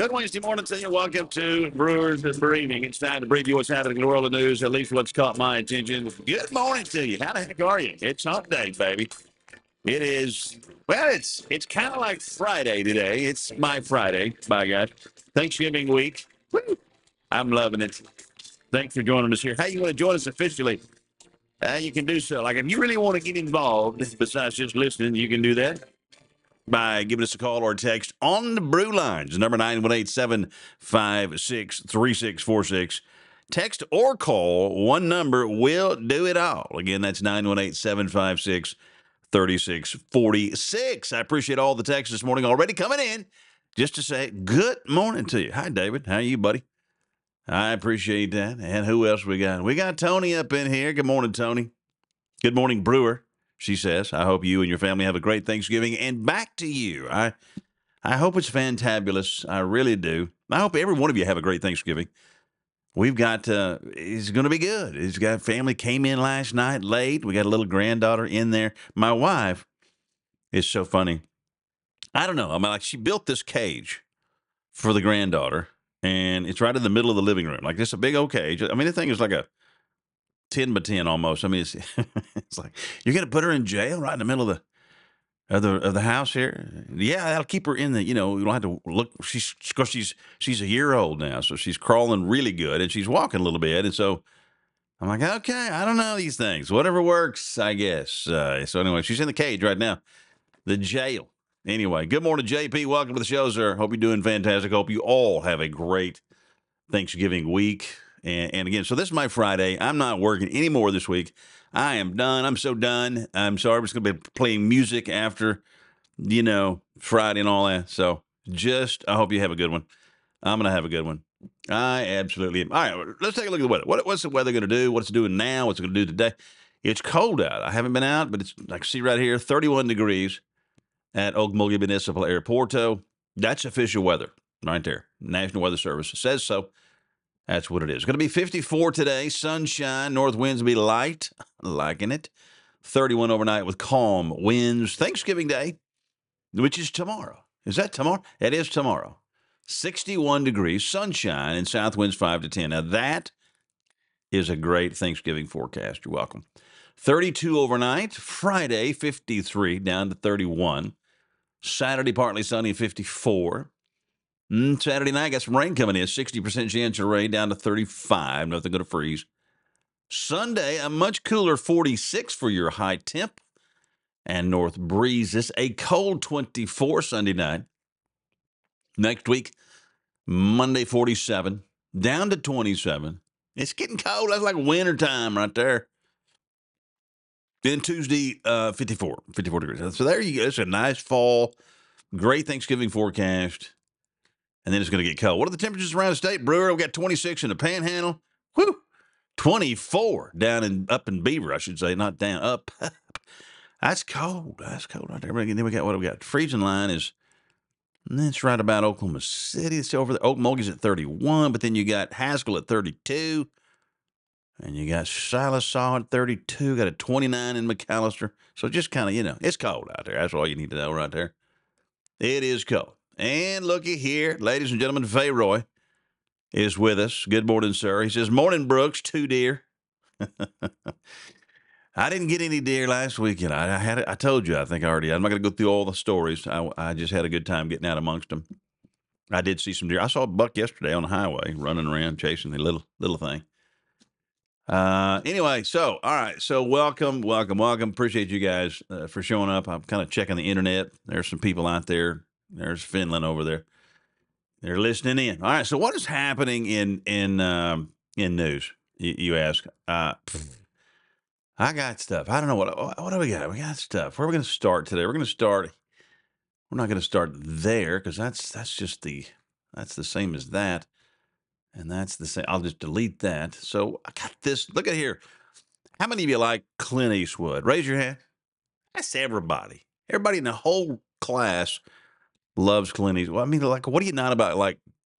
Good Wednesday morning to you. Welcome to Brewers and Breathing. It's time to brief you what's happening in the world of news, at least what's caught my attention. Good morning to you. How the heck are you? It's hump day, baby. It is, well, it's it's kind of like Friday today. It's my Friday, by God. Thanksgiving week. Woo! I'm loving it. Thanks for joining us here. Hey, you want to join us officially? Uh, you can do so. Like, if you really want to get involved, besides just listening, you can do that by giving us a call or a text on the brew lines, number 918-756-3646. Text or call, one number will do it all. Again, that's 918-756-3646. I appreciate all the texts this morning already coming in just to say good morning to you. Hi, David. How are you, buddy? I appreciate that. And who else we got? We got Tony up in here. Good morning, Tony. Good morning, Brewer she says. I hope you and your family have a great Thanksgiving. And back to you. I I hope it's fantabulous. I really do. I hope every one of you have a great Thanksgiving. We've got uh it's gonna be good. He's got family came in last night late. We got a little granddaughter in there. My wife is so funny. I don't know. I mean like she built this cage for the granddaughter and it's right in the middle of the living room. Like this a big old cage. I mean the thing is like a 10 by 10 almost. I mean, it's, it's like, you're going to put her in jail right in the middle of the, of the, of the house here. Yeah, that'll keep her in the, you know, you don't have to look. She's, because she's, she's a year old now. So she's crawling really good and she's walking a little bit. And so I'm like, okay, I don't know these things. Whatever works, I guess. Uh, so anyway, she's in the cage right now, the jail. Anyway, good morning, JP. Welcome to the show, sir. Hope you're doing fantastic. Hope you all have a great Thanksgiving week. And, and again, so this is my Friday. I'm not working anymore this week. I am done. I'm so done. I'm sorry. I'm just going to be playing music after, you know, Friday and all that. So just, I hope you have a good one. I'm going to have a good one. I absolutely am. All right, let's take a look at the weather. What, what's the weather going to do? What's it doing now? What's it going to do today? It's cold out. I haven't been out, but it's, I can see right here, 31 degrees at Okmulgee Municipal Airporto. That's official weather right there. National Weather Service says so. That's what it is. It's going to be 54 today, sunshine, north winds will be light, liking it. 31 overnight with calm winds. Thanksgiving Day, which is tomorrow. Is that tomorrow? It is tomorrow. 61 degrees, sunshine, and south winds 5 to 10. Now, that is a great Thanksgiving forecast. You're welcome. 32 overnight. Friday, 53, down to 31. Saturday, partly sunny, 54. Mm, Saturday night, got some rain coming in. 60% chance of rain down to 35. Nothing going to freeze. Sunday, a much cooler 46 for your high temp and north breezes. A cold 24 Sunday night. Next week, Monday 47, down to 27. It's getting cold. That's like winter time right there. Then Tuesday, uh, 54, 54 degrees. So there you go. It's a nice fall, great Thanksgiving forecast and then it's going to get cold. What are the temperatures around the state? Brewer, we got 26 in the Panhandle. Whew. 24 down in up in Beaver, I should say, not down up. That's cold. That's cold right there. And Then we got what we got. Freezing line is eh, that's right about Oklahoma City. It's over there. Okmulgee's at 31, but then you got Haskell at 32. And you got Sallisaw at 32, got a 29 in McAlester. So just kind of, you know, it's cold out there. That's all you need to know right there. It is cold. And looky here, ladies and gentlemen, Roy is with us. Good morning, sir. He says, Morning, Brooks, two deer. I didn't get any deer last weekend. I, I had I told you, I think I already. I'm not going to go through all the stories. I, I just had a good time getting out amongst them. I did see some deer. I saw a buck yesterday on the highway running around chasing the little little thing. Uh, anyway, so all right, so welcome, welcome, welcome. Appreciate you guys uh, for showing up. I'm kind of checking the internet. There's some people out there there's Finland over there. They're listening in. All right. So what is happening in in um, in news? You, you ask. Uh, I got stuff. I don't know what what do we got. We got stuff. Where are we going to start today? We're going to start. We're not going to start there because that's that's just the that's the same as that, and that's the same. I'll just delete that. So I got this. Look at here. How many of you like Clint Eastwood? Raise your hand. That's everybody. Everybody in the whole class loves Clint Eastwood. I mean, like, what are you not about like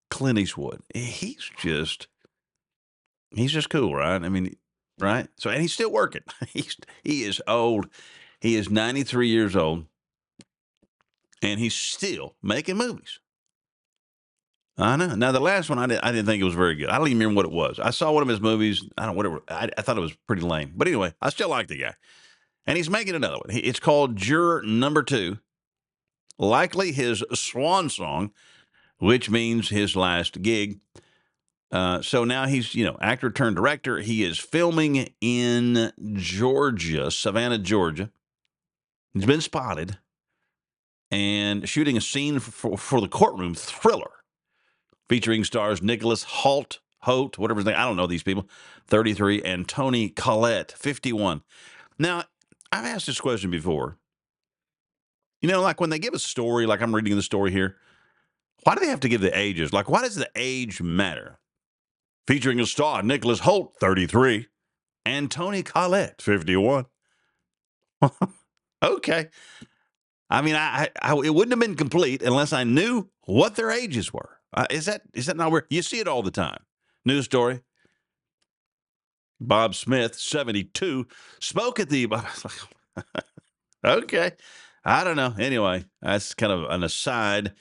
Clint Eastwood? He's just, he's just cool, right? I mean, right? So, and he's still working. He's he is old. He is ninety three years old, and he's still making movies. I know. Now the last one, I didn't, I didn't think it was very good. I don't even remember what it was. I saw one of his movies. I don't whatever. I, I thought it was pretty lame. But anyway, I still like the guy, and he's making another one. It's called Juror Number Two. Likely his swan song, which means his last gig. Uh, so now he's, you know, actor turned director. He is filming in Georgia, Savannah, Georgia. He's been spotted and shooting a scene for, for, the courtroom thriller featuring stars Nicholas Hoult, Holt, whatever his name, I don't know these people, 33, and Toni Collette, 51. Now, I've asked this question before. You know, like when they give a story, like I'm reading the story here, why do they have to give the ages? Like, why does the age matter? featuring a star Nicholas Holt, 33, and Toni Collette, 51. okay. I mean, I, I, it wouldn't have been complete unless I knew what their ages were. Uh, is that is that not where you see it all the time? News story. Bob Smith, 72, spoke at the. okay. I don't know. Anyway, that's kind of an aside.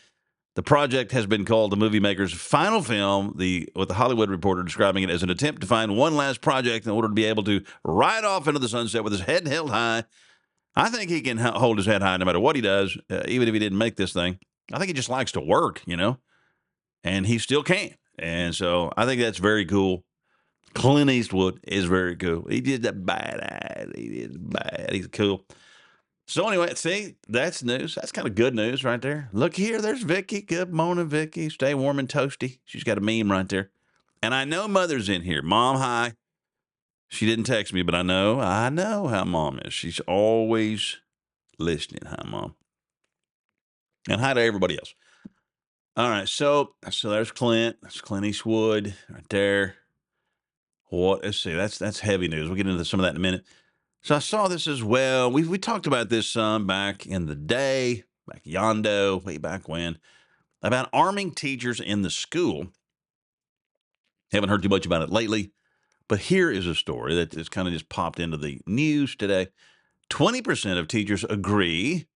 The project has been called the movie maker's final film, the with the Hollywood Reporter describing it as an attempt to find one last project in order to be able to ride off into the sunset with his head held high. I think he can hold his head high no matter what he does, uh, even if he didn't make this thing. I think he just likes to work, you know, and he still can. And so I think that's very cool. Clint Eastwood is very cool. He did that bad. He did bad. He's cool. So anyway, see, that's news. That's kind of good news right there. Look here, there's Vicky. Good morning, Vicky. Stay warm and toasty. She's got a meme right there. And I know mother's in here. Mom, hi. She didn't text me, but I know, I know how mom is. She's always listening. Hi, mom. And hi to everybody else. All right, so so there's Clint. That's Clint Eastwood right there. What? Let's see. That's that's heavy news. We'll get into some of that in a minute. So I saw this as well. We we talked about this some back in the day, back yondo, way back when, about arming teachers in the school. Haven't heard too much about it lately, but here is a story that kind of just popped into the news today. 20% of teachers agree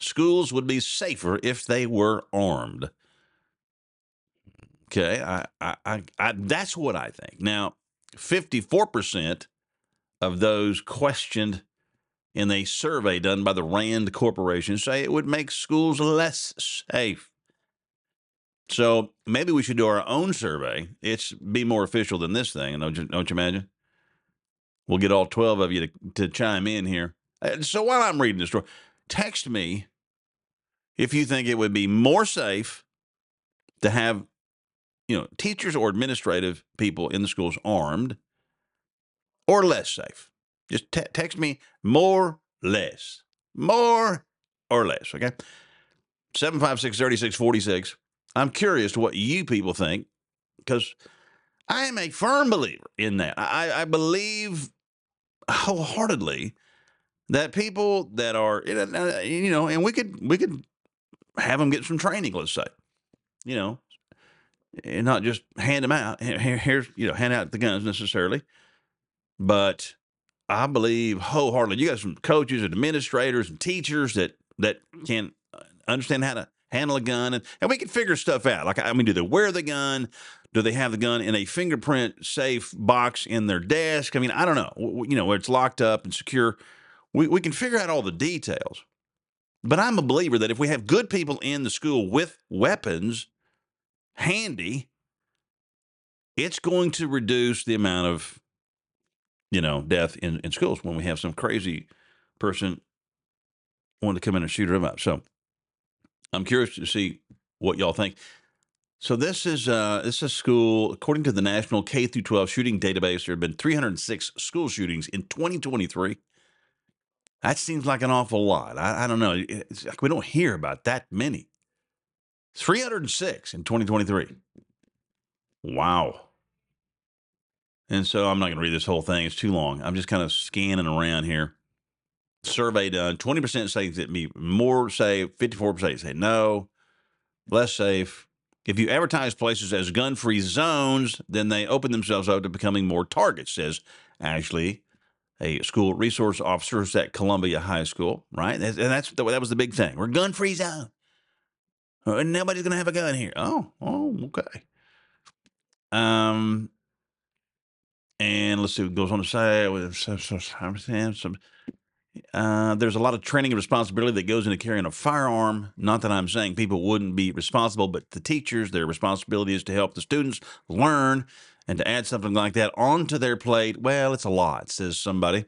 schools would be safer if they were armed. Okay, I, I, I, I that's what I think. Now, 54% of those questioned in a survey done by the Rand Corporation say it would make schools less safe. So maybe we should do our own survey. It's be more official than this thing. Don't you, don't you imagine? We'll get all 12 of you to, to chime in here. Uh, so while I'm reading the story, text me if you think it would be more safe to have, you know, teachers or administrative people in the schools armed or less safe. Just te- text me more, less, more or less. Okay. 756 3646. I'm curious to what you people think because I am a firm believer in that. I, I believe wholeheartedly that people that are, you know, uh, and we could, we could have them get some training, let's say, you know, and not just hand them out. Here's, you know, hand out the guns necessarily, but I believe wholeheartedly you got some coaches and administrators and teachers that that can uh, understand how to handle a gun and, and we can figure stuff out. Like I mean, do they wear the gun? Do they have the gun in a fingerprint safe box in their desk? I mean, I don't know. You know, where it's locked up and secure. We we can figure out all the details. But I'm a believer that if we have good people in the school with weapons handy, it's going to reduce the amount of you know, death in, in schools when we have some crazy person wanting to come in and shoot them up. So I'm curious to see what y'all think. So this is uh, this is school according to the National K through 12 Shooting Database. There have been 306 school shootings in 2023. That seems like an awful lot. I, I don't know. It's like we don't hear about that many. 306 in 2023. Wow. And so I'm not going to read this whole thing. It's too long. I'm just kind of scanning around here. Survey done. 20% say that be more safe. 54% say no. Less safe. If you advertise places as gun free zones, then they open themselves up to becoming more targets, says Ashley, a school resource officer at Columbia High School, right? And that's that was the big thing. We're gun free zone. Uh, nobody's going to have a gun here. Oh, oh, okay. Um, and let's see what goes on to say. With some, some, some, uh, there's a lot of training and responsibility that goes into carrying a firearm. Not that I'm saying people wouldn't be responsible, but the teachers, their responsibility is to help the students learn and to add something like that onto their plate. Well, it's a lot, says somebody.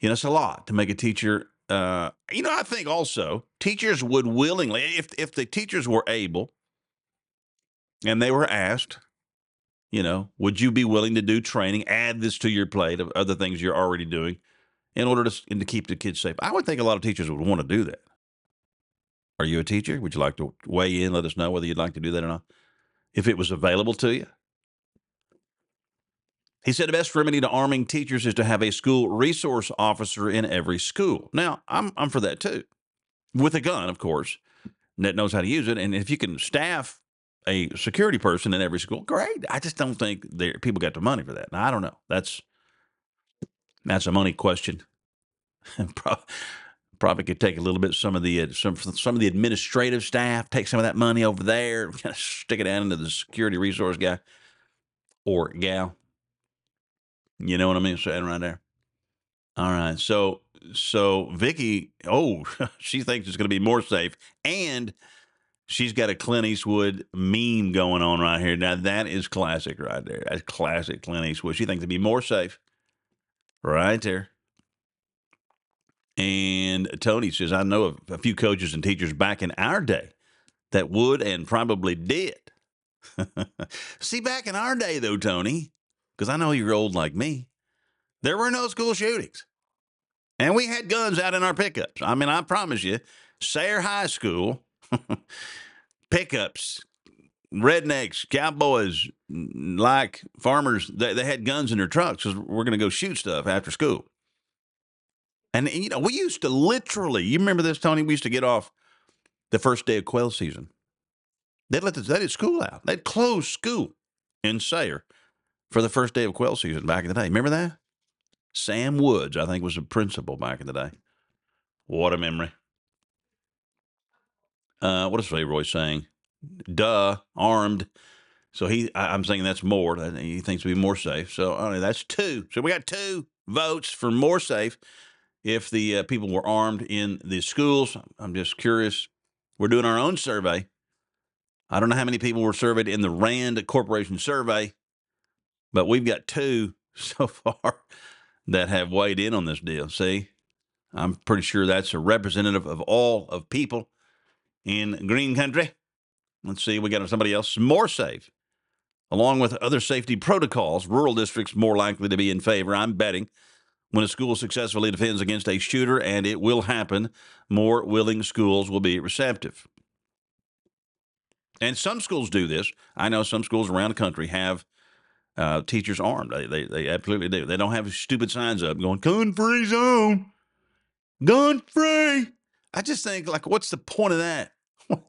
You know, it's a lot to make a teacher. Uh, you know, I think also teachers would willingly, if if the teachers were able, and they were asked, you know, would you be willing to do training, add this to your plate of other things you're already doing? in order to, and to keep the kids safe. I would think a lot of teachers would want to do that. Are you a teacher? Would you like to weigh in? Let us know whether you'd like to do that or not. If it was available to you. He said the best remedy to arming teachers is to have a school resource officer in every school. Now, I'm, I'm for that too, with a gun, of course, that knows how to use it. And if you can staff a security person in every school, great. I just don't think people got the money for that. Now, I don't know. That's that's a money question. Probably could take a little bit some of the uh, some some of the administrative staff, take some of that money over there, kind of stick it down into the security resource guy or gal. You know what I mean? Saying right there. All right. So so Vicky, oh, she thinks it's going to be more safe, and she's got a Clint Eastwood meme going on right here. Now that is classic right there. That's classic Clint Eastwood. She thinks it'd be more safe right there. And Tony says, I know of a few coaches and teachers back in our day that would and probably did. See, back in our day, though, Tony, because I know you're old like me, there were no school shootings. And we had guns out in our pickups. I mean, I promise you, Sayre High School pickups rednecks, cowboys, like farmers, they, they had guns in their trucks because we're going to go shoot stuff after school. And, you know, we used to literally, you remember this, Tony? We used to get off the first day of quail season. They'd let the, they'd school out. They'd close school in Sayre for the first day of quail season back in the day. Remember that? Sam Woods, I think, was the principal back in the day. What a memory. Uh, what is Roy saying? duh, armed. So he, I, am saying that's more. He thinks it'd be more safe. So uh, that's two. So we got two votes for more safe if the uh, people were armed in the schools. I'm just curious. We're doing our own survey. I don't know how many people were surveyed in the Rand Corporation survey, but we've got two so far that have weighed in on this deal. See, I'm pretty sure that's a representative of all of people in Green Country. Let's see, we got somebody else more safe. Along with other safety protocols, rural districts more likely to be in favor. I'm betting when a school successfully defends against a shooter, and it will happen, more willing schools will be receptive. And some schools do this. I know some schools around the country have uh, teachers armed. They, they, they absolutely do. They don't have stupid signs up going, gun free zone, gun free. I just think, like, what's the point of that?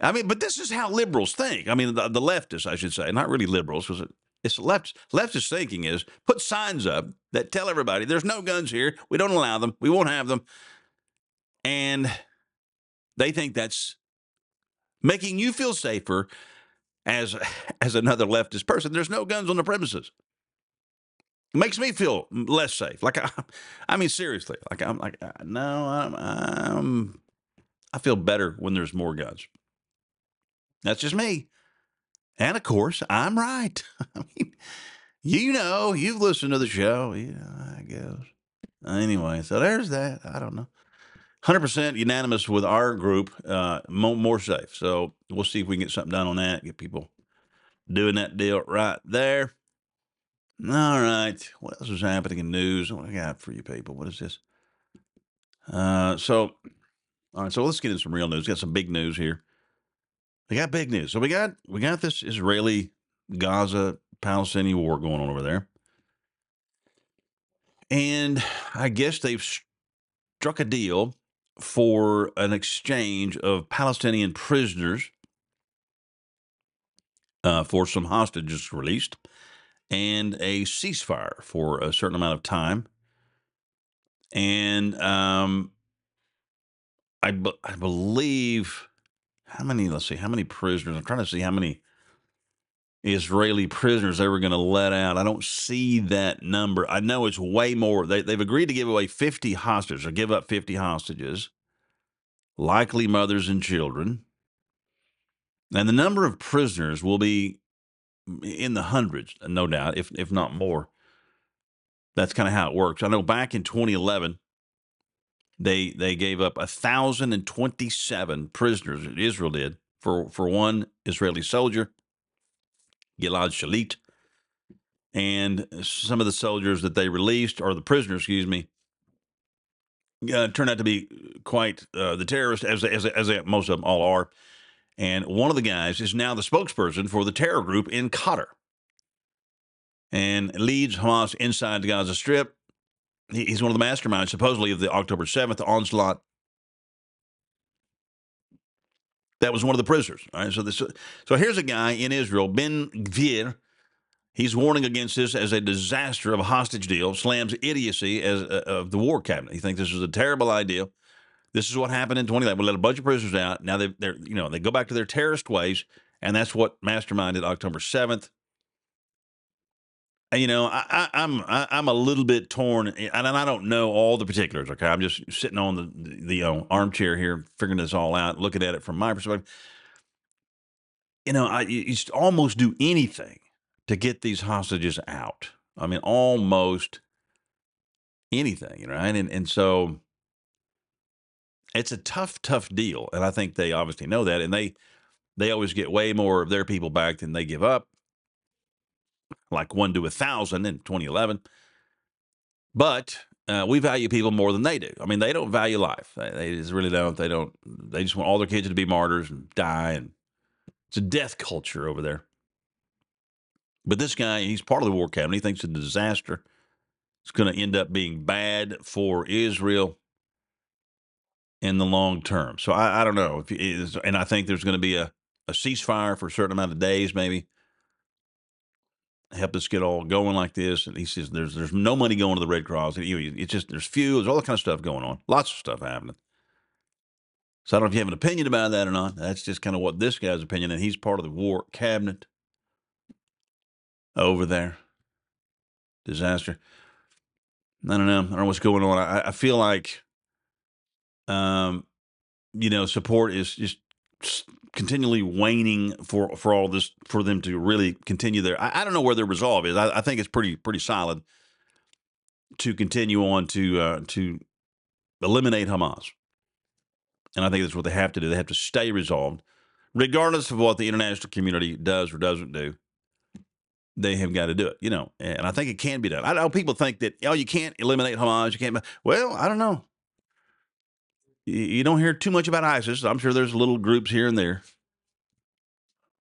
I mean, but this is how liberals think. I mean, the, the leftists, I should say, not really liberals, because it, it's left leftist thinking is put signs up that tell everybody there's no guns here. We don't allow them. We won't have them. And they think that's making you feel safer as as another leftist person. There's no guns on the premises. It makes me feel less safe. Like I, I mean, seriously. Like I'm like uh, no, I'm, I'm I feel better when there's more guns. That's just me. And of course, I'm right. I mean, you know, you've listened to the show. Yeah, I guess. Anyway, so there's that. I don't know. 100% unanimous with our group, uh, more, more safe. So we'll see if we can get something done on that, get people doing that deal right there. All right. What else is happening in news? What I got for you people? What is this? Uh, so, all right. So let's get into some real news. Got some big news here. We got big news. So we got we got this Israeli Gaza Palestinian war going on over there. And I guess they've struck a deal for an exchange of Palestinian prisoners uh, for some hostages released and a ceasefire for a certain amount of time. And um, I, I believe how many? Let's see, how many prisoners? I'm trying to see how many Israeli prisoners they were going to let out. I don't see that number. I know it's way more. They, they've agreed to give away 50 hostages or give up 50 hostages, likely mothers and children. And the number of prisoners will be in the hundreds, no doubt, if if not more. That's kind of how it works. I know back in 2011, they they gave up 1,027 prisoners. Israel did for for one Israeli soldier, Gilad Shalit, and some of the soldiers that they released or the prisoners, excuse me, uh, turned out to be quite uh, the terrorists, as as as most of them all are. And one of the guys is now the spokesperson for the terror group in Qatar and leads Hamas inside the Gaza Strip. He's one of the masterminds, supposedly, of the October 7th onslaught. That was one of the prisoners. All right, so this, so here's a guy in Israel, Ben Gvir. He's warning against this as a disaster of a hostage deal. Slams idiocy as uh, of the war cabinet. He thinks this is a terrible idea. This is what happened in 2011. We let a bunch of prisoners out. Now they, they're, you know, they go back to their terrorist ways, and that's what masterminded October 7th. And, you know, I, I, I'm I, I'm a little bit torn, eh, and I don't know all the particulars. Okay, I'm just sitting on the the, the armchair here, figuring this all out, looking at it from my perspective. You know, I you almost do anything to get these hostages out. I mean, almost anything, you right? And and so it's a tough, tough deal, and I think they obviously know that, and they they always get way more of their people back than they give up, like one to a thousand in 2011. But uh, we value people more than they do. I mean, they don't value life. They, they just really don't. They don't. They just want all their kids to be martyrs and die, and it's a death culture over there. But this guy, he's part of the war cabinet. He thinks it's a disaster. It's going to end up being bad for Israel in the long term. So I, I don't know if is, and I think there's going to be a, a ceasefire for a certain amount of days, maybe help us get all going like this. And he says there's there's no money going to the Red Cross. and It's just there's fuel, there's all that kind of stuff going on, lots of stuff happening. So I don't know if you have an opinion about that or not. That's just kind of what this guy's opinion, and he's part of the war cabinet over there. Disaster. I don't know. I don't know what's going on. I, I feel like um, you know, support is just continually waning for for all this for them to really continue their. I, I don't know where their resolve is. I, I, think it's pretty pretty solid to continue on to uh, to eliminate Hamas, and I think that's what they have to do. They have to stay resolved, regardless of what the international community does or doesn't do. They have got to do it, you know, and I think it can be done. I know people think that oh, you can't eliminate Hamas, you can't. Well, I don't know you don't hear too much about ISIS. I'm sure there's little groups here and there,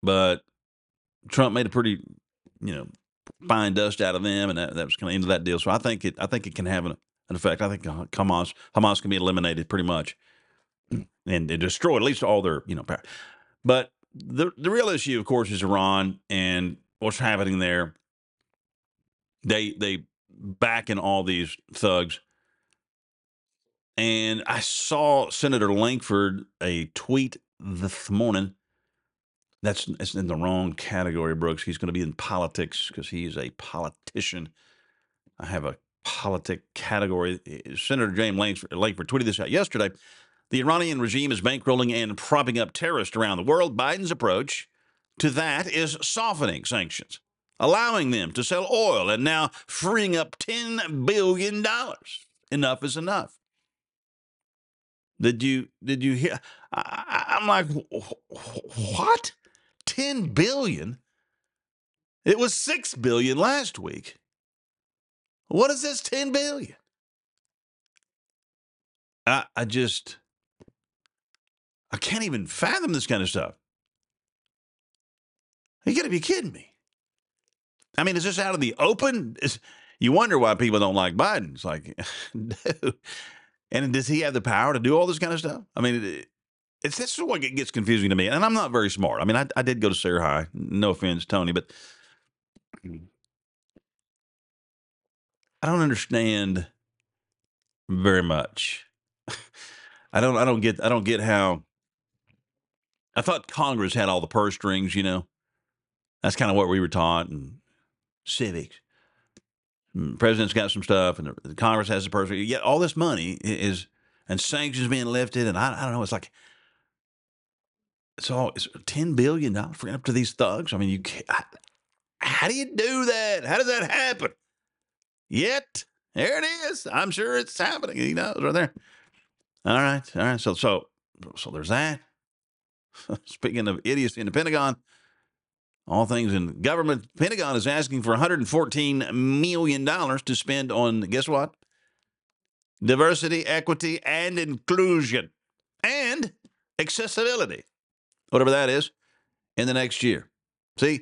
but Trump made a pretty, you know, fine dust out of them, and that, that was kind of into that deal. So I think it, I think it can have an, an effect. I think Hamas, Hamas can be eliminated pretty much, and, destroy at least all their, you know, power. But the the real issue, of course, is Iran and what's happening there. They they back in all these thugs and I saw Senator Langford a tweet this morning. That's it's in the wrong category, Brooks. He's going to be in politics because he is a politician. I have a politic category. Senator James Langford, Lankford tweeted this out yesterday. The Iranian regime is bankrolling and propping up terrorists around the world. Biden's approach to that is softening sanctions, allowing them to sell oil, and now freeing up $10 billion. Enough is enough. Did you did you hear? I, am like, what? Ten billion? It was six billion last week. What is this ten billion? I I just I can't even fathom this kind of stuff. You got to be kidding me. I mean, is this out of the open? Is, you wonder why people don't like Biden. It's like, dude, and does he have the power to do all this kind of stuff? I mean, it, it's this is what gets confusing to me. And I'm not very smart. I mean, I, I did go to Sayre High. No offense, Tony, but mm-hmm. I don't understand very much. I don't. I don't get. I don't get how I thought Congress had all the purse strings, you know. That's kind of what we were taught and civics. Mm, President's got some stuff, and the, Congress has the purse. Yet all this money is, and sanctions being lifted, and I, I don't know. It's like it's all it's ten billion dollars for up to these thugs. I mean, you can't. I, how do you do that? How does that happen? Yet there it is. I'm sure it's happening. He knows right there. All right, all right. So so so there's that. Speaking of idiocy in the Pentagon, all things in government, Pentagon is asking for 114 million dollars to spend on guess what? Diversity, equity, and inclusion, and accessibility, whatever that is, in the next year. See,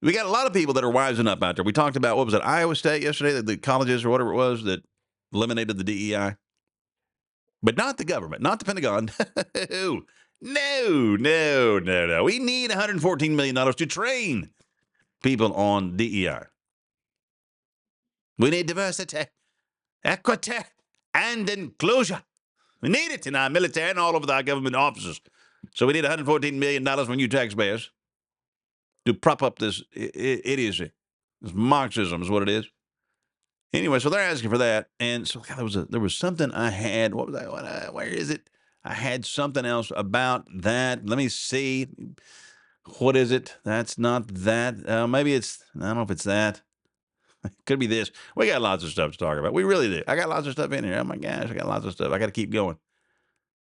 we got a lot of people that are wising up out there. We talked about what was it, Iowa State yesterday, the, the colleges or whatever it was that eliminated the DEI, but not the government, not the Pentagon. no, no, no, no. We need 114 million dollars to train people on DEI. We need diversity, equity, and inclusion. We need it in our military and all of our government offices. So we need 114 million dollars from you taxpayers to prop up this idiocy. This Marxism is what it is. Anyway, so they're asking for that, and so God, there was a, there was something I had. What was I? What I where is it? I had something else about that. Let me see. What is it? That's not that. Uh, maybe it's. I don't know if it's that. Could be this. We got lots of stuff to talk about. We really do. I got lots of stuff in here. Oh my gosh, I got lots of stuff. I got to keep going.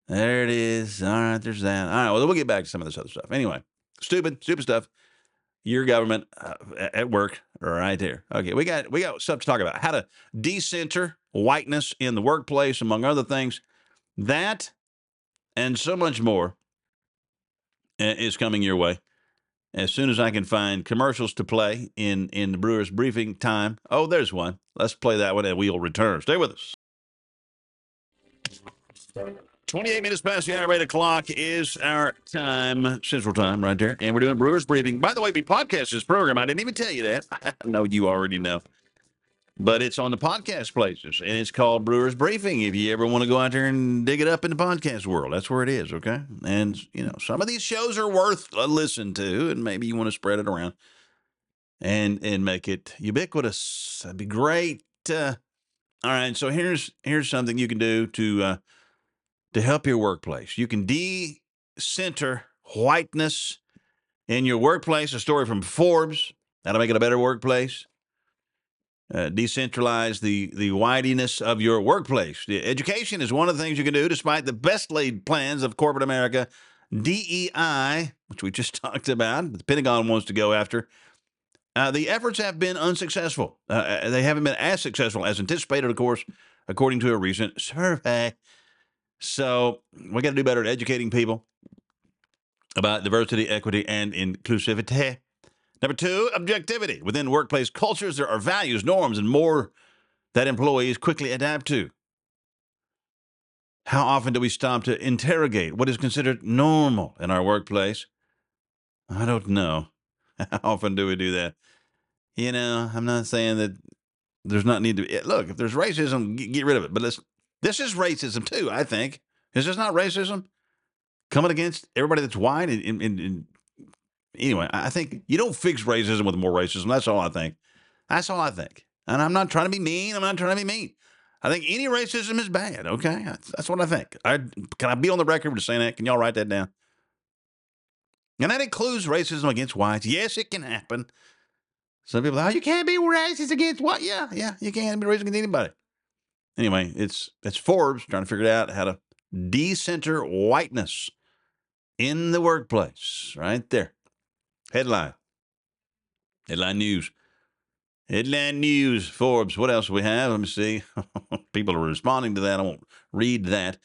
There it is. All right, there's that. All right, well, we'll get back to some of this other stuff. Anyway, stupid, stupid stuff. Your government uh, at work, right there. Okay, we got we got stuff to talk about. How to decenter whiteness in the workplace, among other things. That and so much more uh, is coming your way. As soon as I can find commercials to play in in the Brewers briefing time. Oh, there's one. Let's play that one and we'll return. Stay with us. 28 minutes past the hour, 8 o'clock is our time, Central Time, right there. And we're doing Brewers Briefing. By the way, we podcast this program. I didn't even tell you that. I know you already know. But it's on the podcast places, and it's called Brewers Briefing. If you ever want to go out there and dig it up in the podcast world, that's where it is, okay? And, you know, some of these shows are worth a listen to, and maybe you want to spread it around and and make it ubiquitous. That'd be great. Uh, all right, so here's here's something you can do to uh, to help your workplace. You can de-center whiteness in your workplace. A story from Forbes that'll make it a better workplace. Uh, decentralize the the whitiness of your workplace. Education is one of the things you can do, despite the best laid plans of corporate America. DEI, which we just talked about, the Pentagon wants to go after. Uh, the efforts have been unsuccessful. Uh, they haven't been as successful as anticipated, of course, according to a recent survey. So we got to do better at educating people about diversity, equity, and inclusivity. Number two, objectivity. Within workplace cultures, there are values, norms, and more that employees quickly adapt to. How often do we stop to interrogate what is considered normal in our workplace? I don't know. How often do we do that? You know, I'm not saying that there's not need to be. Look, if there's racism, get, rid of it. But let's, this is racism too, I think. Is this not racism? Coming against everybody that's white? And, and, and anyway, I think you don't fix racism with more racism. That's all I think. That's all I think. And I'm not trying to be mean. I'm not trying to be mean. I think any racism is bad. Okay, that's, that's what I think. I can I be on the record with saying that? Can y'all write that down? And that includes racism against whites. Yes, it can happen. Some people, oh, you can't be racist against what? Yeah, yeah, you can't be racist against anybody. Anyway, it's it's Forbes trying to figure out how to decenter whiteness in the workplace. Right there. Headline. Headline news. Headline news. Forbes. What else we have? Let me see. People are responding to that. I won't read that.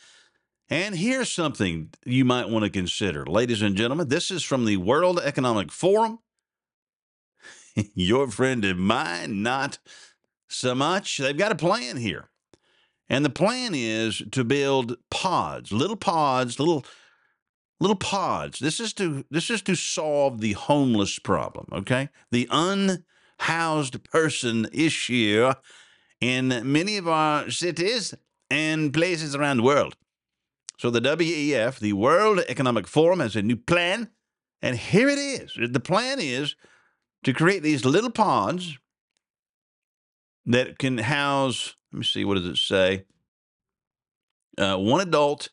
And here's something you might want to consider. Ladies and gentlemen, this is from the World Economic Forum. Your friend of mine, not so much. They've got a plan here. And the plan is to build pods, little pods, little little pods. This is to this is to solve the homeless problem, okay? The unhoused person issue in many of our cities and places around the world. So the WEF, the World Economic Forum, has a new plan. And here it is. The plan is to create these little pods that can house, let me see, what does it say? Uh, one adult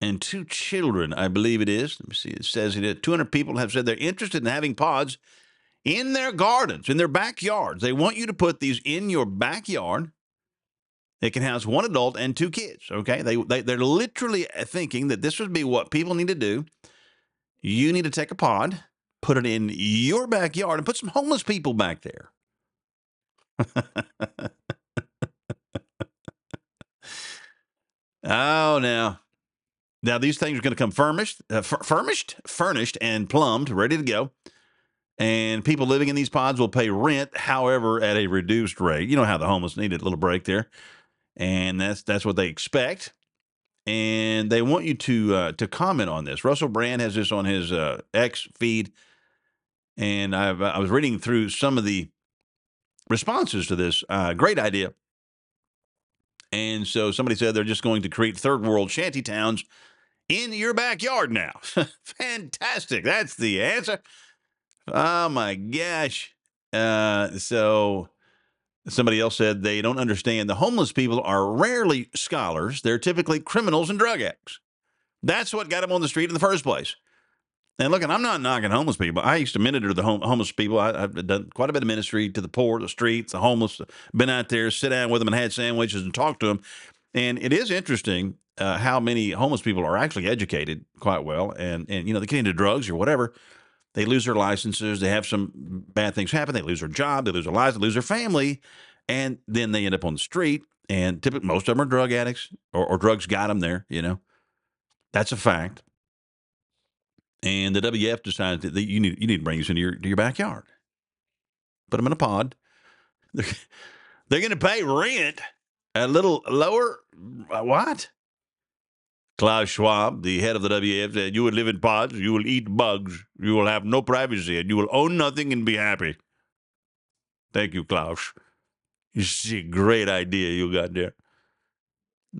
and two children, I believe it is. Let me see. It says it. 200 people have said they're interested in having pods in their gardens, in their backyards. They want you to put these in your backyard. It can house one adult and two kids. Okay, they, they they're literally uh, thinking that this would be what people need to do. You need to take a pod, put it in your backyard, and put some homeless people back there. oh, now now these things are going to come furnished, uh, furnished, furnished, and plumbed, ready to go. And people living in these pods will pay rent, however, at a reduced rate. You know how the homeless need a little break there, and that's that's what they expect. And they want you to uh, to comment on this. Russell Brand has this on his uh, X feed, and I've, I was reading through some of the responses to this. Uh, great idea. And so somebody said they're just going to create third world shanty towns in your backyard now. Fantastic. That's the answer. Oh my gosh. Uh, so somebody else said they don't understand the homeless people are rarely scholars. They're typically criminals and drug addicts. That's what got them on the street in the first place. And look, and I'm not knocking homeless people. I used to minister to the home, homeless people. I, have done quite a bit of ministry to the poor, the streets, the homeless. Been out there, sit down with them, and had sandwiches and talked to them. And it is interesting uh, how many homeless people are actually educated quite well, and and you know they get into drugs or whatever. They lose their licenses. They have some bad things happen. They lose their job. They lose their lives. They lose their family, and then they end up on the street. And typically, most of them are drug addicts, or, or drugs got them there. You know, that's a fact. And the WEF decides that you need you need to bring these into your to your backyard. Put them in a pod. They're, they're going to pay rent a little lower. Uh, what? Klaus Schwab, the head of the WEF, said, You will live in pods, you will eat bugs, you will have no privacy, and you will own nothing and be happy. Thank you, Klaus. It's a great idea you got there.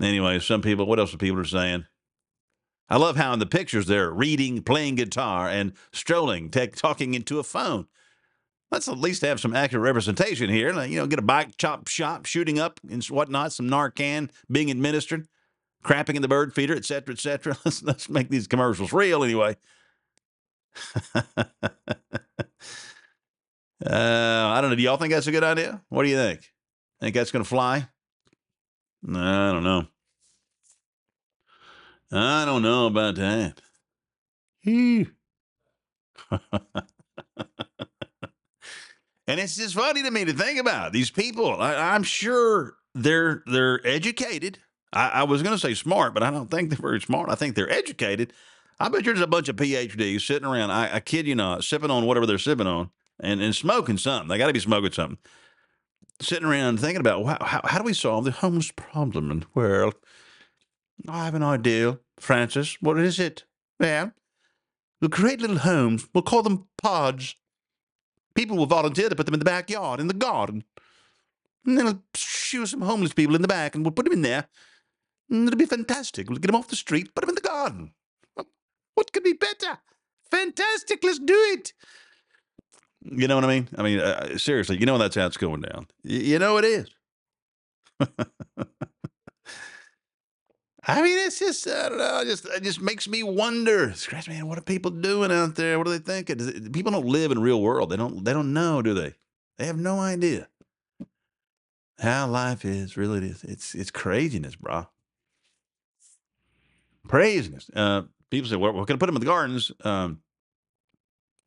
Anyway, some people, what else are people are saying? I love how in the pictures they're reading, playing guitar, and strolling, tech, talking into a phone. Let's at least have some accurate representation here. You know, get a bike chop shop shooting up and whatnot, some Narcan being administered crapping in the bird feeder, et cetera, et cetera. Let's, let's make these commercials real anyway. uh, I don't know. Do y'all think that's a good idea? What do you think? Think that's going to fly? I don't know. I don't know about that. and it's just funny to me to think about these people. I, I'm sure they're they're educated. I, I was going to say smart, but I don't think they're very smart. I think they're educated. I bet there's a bunch of PhDs sitting around. I, I kid you not, sipping on whatever they're sipping on and, and smoking something. They got to be smoking something. Sitting around thinking about wow, how, how do we solve the homeless problem in the world? I have an idea, Francis. What is it? Well, we'll create little homes. We'll call them pods. People will volunteer to put them in the backyard, in the garden. And then we'll shoot some homeless people in the back and we'll put them in there Mm, it'll be fantastic. We'll get them off the street, put them in the garden. What could be better? Fantastic. Let's do it. You know what I mean? I mean, uh, seriously, you know that's how it's going down. Y- you know it is. I mean, it's just I don't know. Just it just makes me wonder. Scratch man, what are people doing out there? What are they thinking? People don't live in real world. They don't. They don't know, do they? They have no idea how life is. Really, it is. It's it's craziness, bro. Craziness. Uh, people say, well, we're going to put them in the gardens. Um,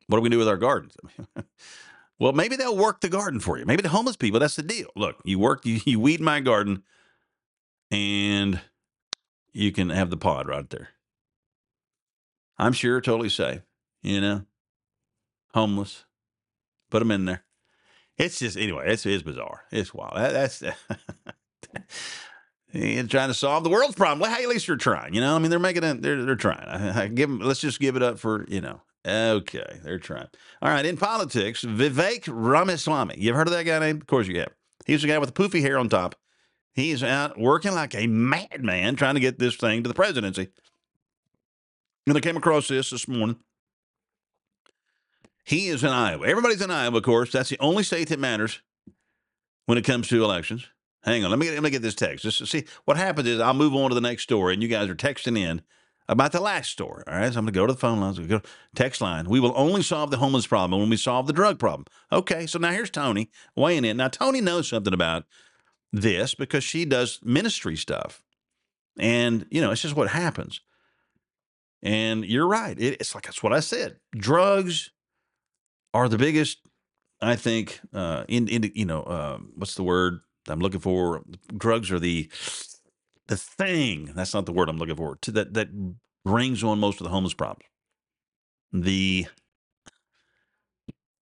what are we do with our gardens? well, maybe they'll work the garden for you. Maybe the homeless people, that's the deal. Look, you work, you, you weed my garden, and you can have the pod right there. I'm sure totally safe, you know, homeless, put them in there. It's just, anyway, it's, it's bizarre. It's wild. That, that's. and trying to solve the world's problem. Well, hey, at least you're trying. You know, I mean, they're making it. They're they're trying. I, I give them. Let's just give it up for you know. Okay, they're trying. All right, in politics, Vivek Ramaswamy. You've heard of that guy name? Of course you have. He's the guy with the poofy hair on top He is out working like a madman trying to get this thing to the presidency. And I came across this this morning. He is in Iowa. Everybody's in Iowa, of course. That's the only state that matters when it comes to elections. Hang on, let me get, let me get this text. Just see what happens is I'll move on to the next story, and you guys are texting in about the last story. All right, so I'm going to go to the phone lines. We Go text line. We will only solve the homeless problem when we solve the drug problem. Okay, so now here's Tony weighing in. Now Tony knows something about this because she does ministry stuff, and you know it's just what happens. And you're right. It, it's like that's what I said. Drugs are the biggest, I think. Uh, in in you know uh, what's the word I'm looking for? Drugs are the the thing. That's not the word I'm looking for. To that that brings on most of the homeless problems. The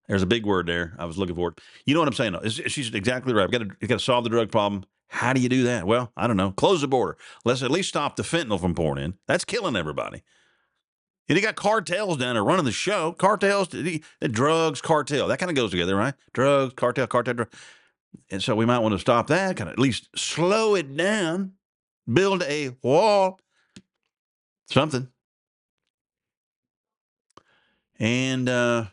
there's a big word there. I was looking for it. You know what I'm saying? She's exactly right. We got to got to solve the drug problem. How do you do that? Well, I don't know. Close the border. Let's at least stop the fentanyl from pouring in. That's killing everybody. And you got cartels down there running the show. Cartels, the drugs, cartel. That kind of goes together, right? Drugs, cartel, cartel. Drug. And so we might want to stop that, kind of at least slow it down, build a wall, something. And uh,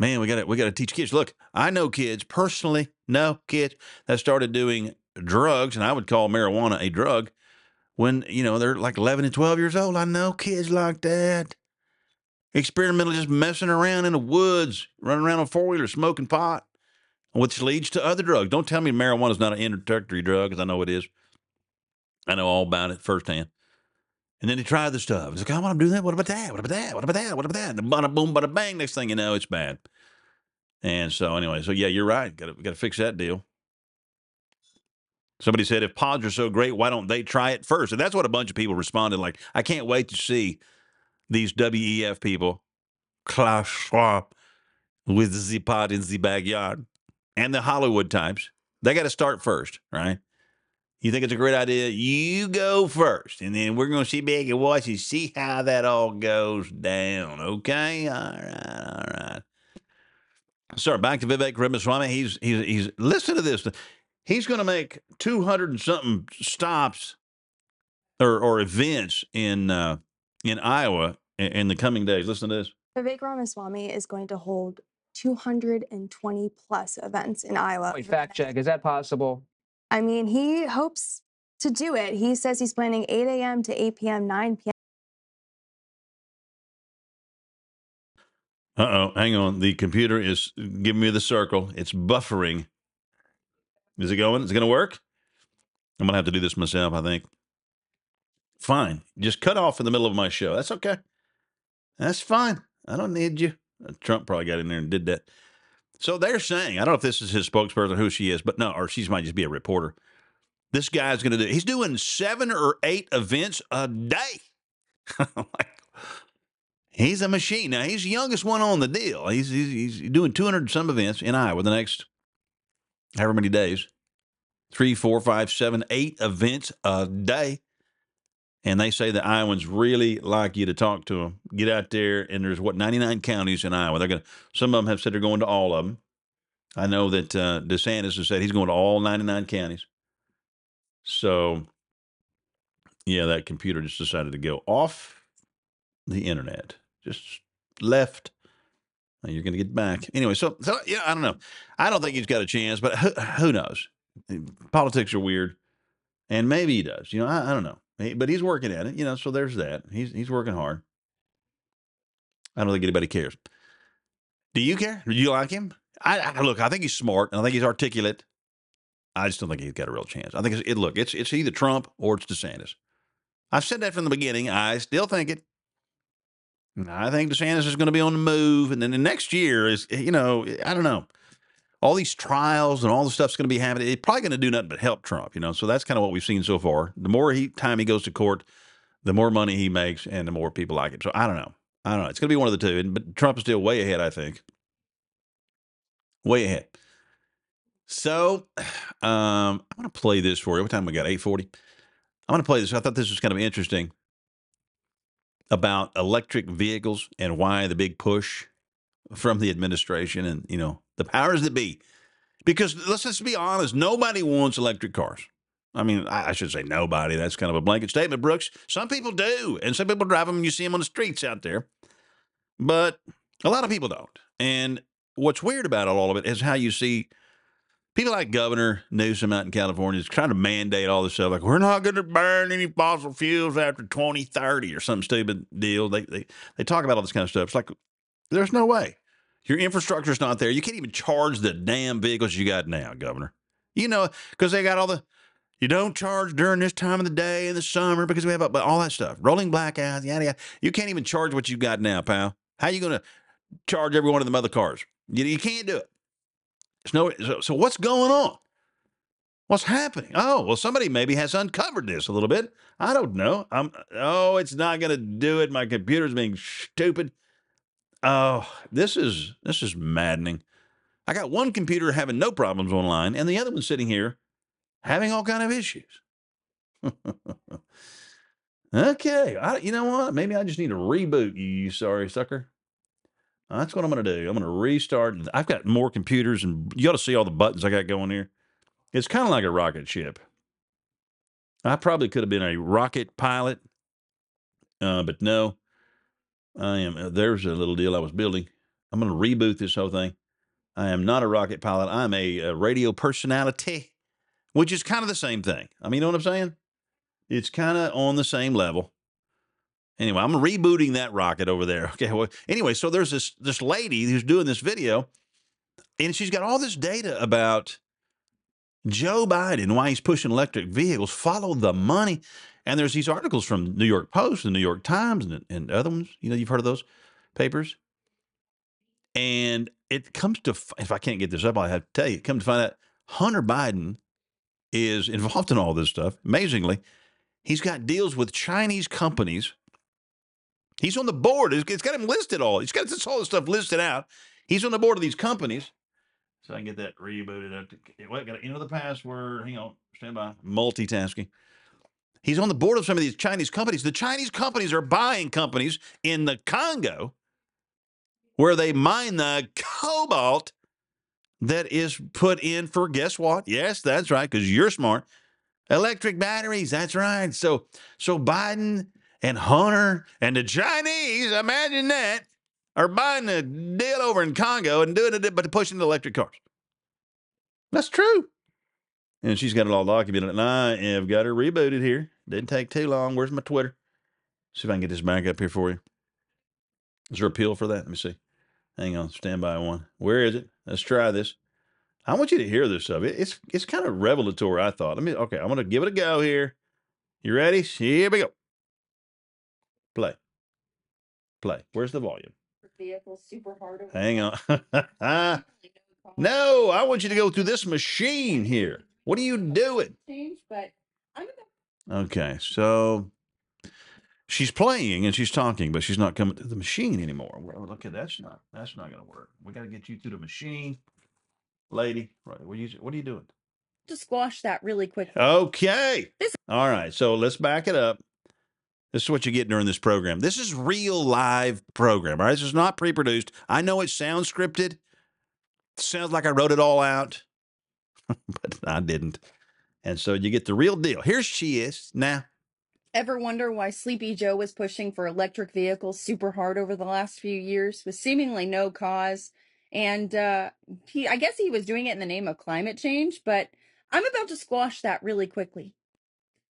man, we got to we got to teach kids. Look, I know kids personally, know kids that started doing drugs, and I would call marijuana a drug when you know they're like 11 and 12 years old. I know kids like that. Experimental, just messing around in the woods, running around on four wheelers, smoking pot, which leads to other drugs. Don't tell me marijuana is not an introductory drug, because I know it is. I know all about it firsthand. And then they try the stuff. It's like, I want to do that. What about that? What about that? What about that? What about that? And bada boom, bada bang. Next thing you know, it's bad. And so, anyway, so yeah, you're right. Got to got to fix that deal. Somebody said, if pods are so great, why don't they try it first? And that's what a bunch of people responded like. I can't wait to see these WEF people, Klaus Schwab, with the pod in the backyard, and the Hollywood types. They got to start first, right? You think it's a great idea? You go first, and then we're going to sit back and watch and see how that all goes down. Okay, all right, all right. So back to Vivek Ramaswamy. He's he's he's listen to this. He's going to make 200 and something stops or, or events in uh, in Iowa in, in the coming days. Listen to this. Vivek Ramaswamy is going to hold 220 plus events in Iowa. Wait, fact check. Is that possible? I mean, he hopes to do it. He says he's planning 8 a.m. to 8 p.m., 9 p.m. Uh oh, hang on. The computer is giving me the circle. It's buffering. Is it going? Is it going to work? I'm going to have to do this myself, I think. Fine. Just cut off in the middle of my show. That's okay. That's fine. I don't need you. Uh, Trump probably got in there and did that. So they're saying, I don't know if this is his spokesperson, who she is, but no, or she might just be a reporter. This guy's going to do, he's doing seven or eight events a day. like, he's a machine. Now, he's the youngest one on the deal. He's, he's, he's doing 200 some events in Iowa the next however many days three, four, five, seven, eight events a day. And they say the Iowans really like you to talk to them. Get out there, and there's what 99 counties in Iowa. They're to. Some of them have said they're going to all of them. I know that uh, DeSantis has said he's going to all 99 counties. So, yeah, that computer just decided to go off the internet, just left. You're going to get back anyway. So, so yeah, I don't know. I don't think he's got a chance, but who, who knows? Politics are weird, and maybe he does. You know, I, I don't know. But he's working at it. You know, so there's that. He's he's working hard. I don't think anybody cares. Do you care? Do you like him? I, I look. I think he's smart, and I think he's articulate. I just don't think he's got a real chance. I think it's, it. Look, it's it's either Trump or it's DeSantis. I've said that from the beginning. I still think it. I think DeSantis is going to be on the move, and then the next year is, eh, you know, I don't know all these trials and all the stuff's going to be happening. It's probably going to do nothing but help Trump, you know. So that's kind of what we've seen so far. The more he time he goes to court, the more money he makes, and the more people like it. So I don't know. I don't know. It's going to be one of the two. But Trump is still way ahead, I think. Way ahead. So um, I'm going to play this for you. What time we got? 840. I'm going to play this. I thought this was kind of interesting about electric vehicles and why the big push from the administration and, you know, the powers that be Because let's just be honest, nobody wants electric cars. I mean, I, should say nobody. That's kind of a blanket statement, Brooks. Some people do, and some people drive them, and you see them on the streets out there. But a lot of people don't. And what's weird about all of it is how you see people like Governor Newsom out in California is trying to mandate all this stuff. Like, we're not going to burn any fossil fuels after 2030 or some stupid deal. They, they, they talk about all this kind of stuff. It's like, there's no way. Your infrastructure's not there. You can't even charge the damn vehicles you got now, Governor. You know, because they got all the, you don't charge during this time of the day in the summer because we have all that stuff. Rolling blackouts, yada, yada. You can't even charge what you got now, pal. How you to charge every one of them other cars? You, you can't do it. It's no, so, so what's going on? What's happening? Oh, well, somebody maybe has uncovered this a little bit. I don't know. I'm, oh, it's not to do it. My computer's being stupid. Oh, this is this is maddening. I got one computer having no problems online, and the other one sitting here having all kind of issues. okay, I, you know what? Maybe I just need to reboot you, you sorry sucker. That's what I'm going to do. I'm going to restart. I've got more computers, and you ought to see all the buttons I got going here. It's kind of like a rocket ship. I probably could have been a rocket pilot, uh, but no. I am. Uh, there's a little deal I was building. I'm going to reboot this whole thing. I am not a rocket pilot. I'm a, a radio personality, which is kind of the same thing. I mean, you know what I'm saying? It's kind of on the same level. Anyway, I'm rebooting that rocket over there. Okay. Well, anyway, so there's this this lady who's doing this video, and she's got all this data about Joe Biden, why he's pushing electric vehicles. Follow the money. And there's these articles from New York Post and New York Times and, and other ones. You know, you've heard of those papers. And it comes to, if I can't get this up, I have to tell you, come to find out Hunter Biden is involved in all this stuff. Amazingly, he's got deals with Chinese companies. He's on the board. It's got him listed all. He's got this all this stuff listed out. He's on the board of these companies. So I can get that rebooted up. To, wait, got to enter the password. Hang on. Stand by. Multitasking. He's on the board of some of these Chinese companies. The Chinese companies are buying companies in the Congo where they mine the cobalt that is put in for guess what? Yes, that's right, because you're smart. Electric batteries, that's right. So so Biden and Hunter and the Chinese, imagine that, are buying a deal over in Congo and doing it but pushing the electric cars. That's true. And she's got it all documented. And I have got her rebooted here. Didn't take too long. Where's my Twitter? See if I can get this back up here for you. Is there a appeal for that? Let me see. Hang on. Stand by one. Where is it? Let's try this. I want you to hear this stuff. It's it's kind of revelatory, I thought. Let me okay, I'm gonna give it a go here. You ready? Here we go. Play. Play. Where's the volume? Vehicle super hard. Hang on. no, I want you to go through this machine here. What are you doing? Change, but I'm Okay, so she's playing and she's talking, but she's not coming to the machine anymore. Well, look at that's not that's not going to work. We got to get you to the machine, lady. Right? What are you What are you doing? to squash that really quick. Okay. This- All right. So let's back it up. This is what you get during this program. This is real live program. All right. This is not pre-produced. I know it sounds scripted. sounds like I wrote it all out, but I didn't. And so you get the real deal. Here she is now. Ever wonder why Sleepy Joe was pushing for electric vehicles super hard over the last few years with seemingly no cause? And uh, he, I guess he was doing it in the name of climate change, but I'm about to squash that really quickly.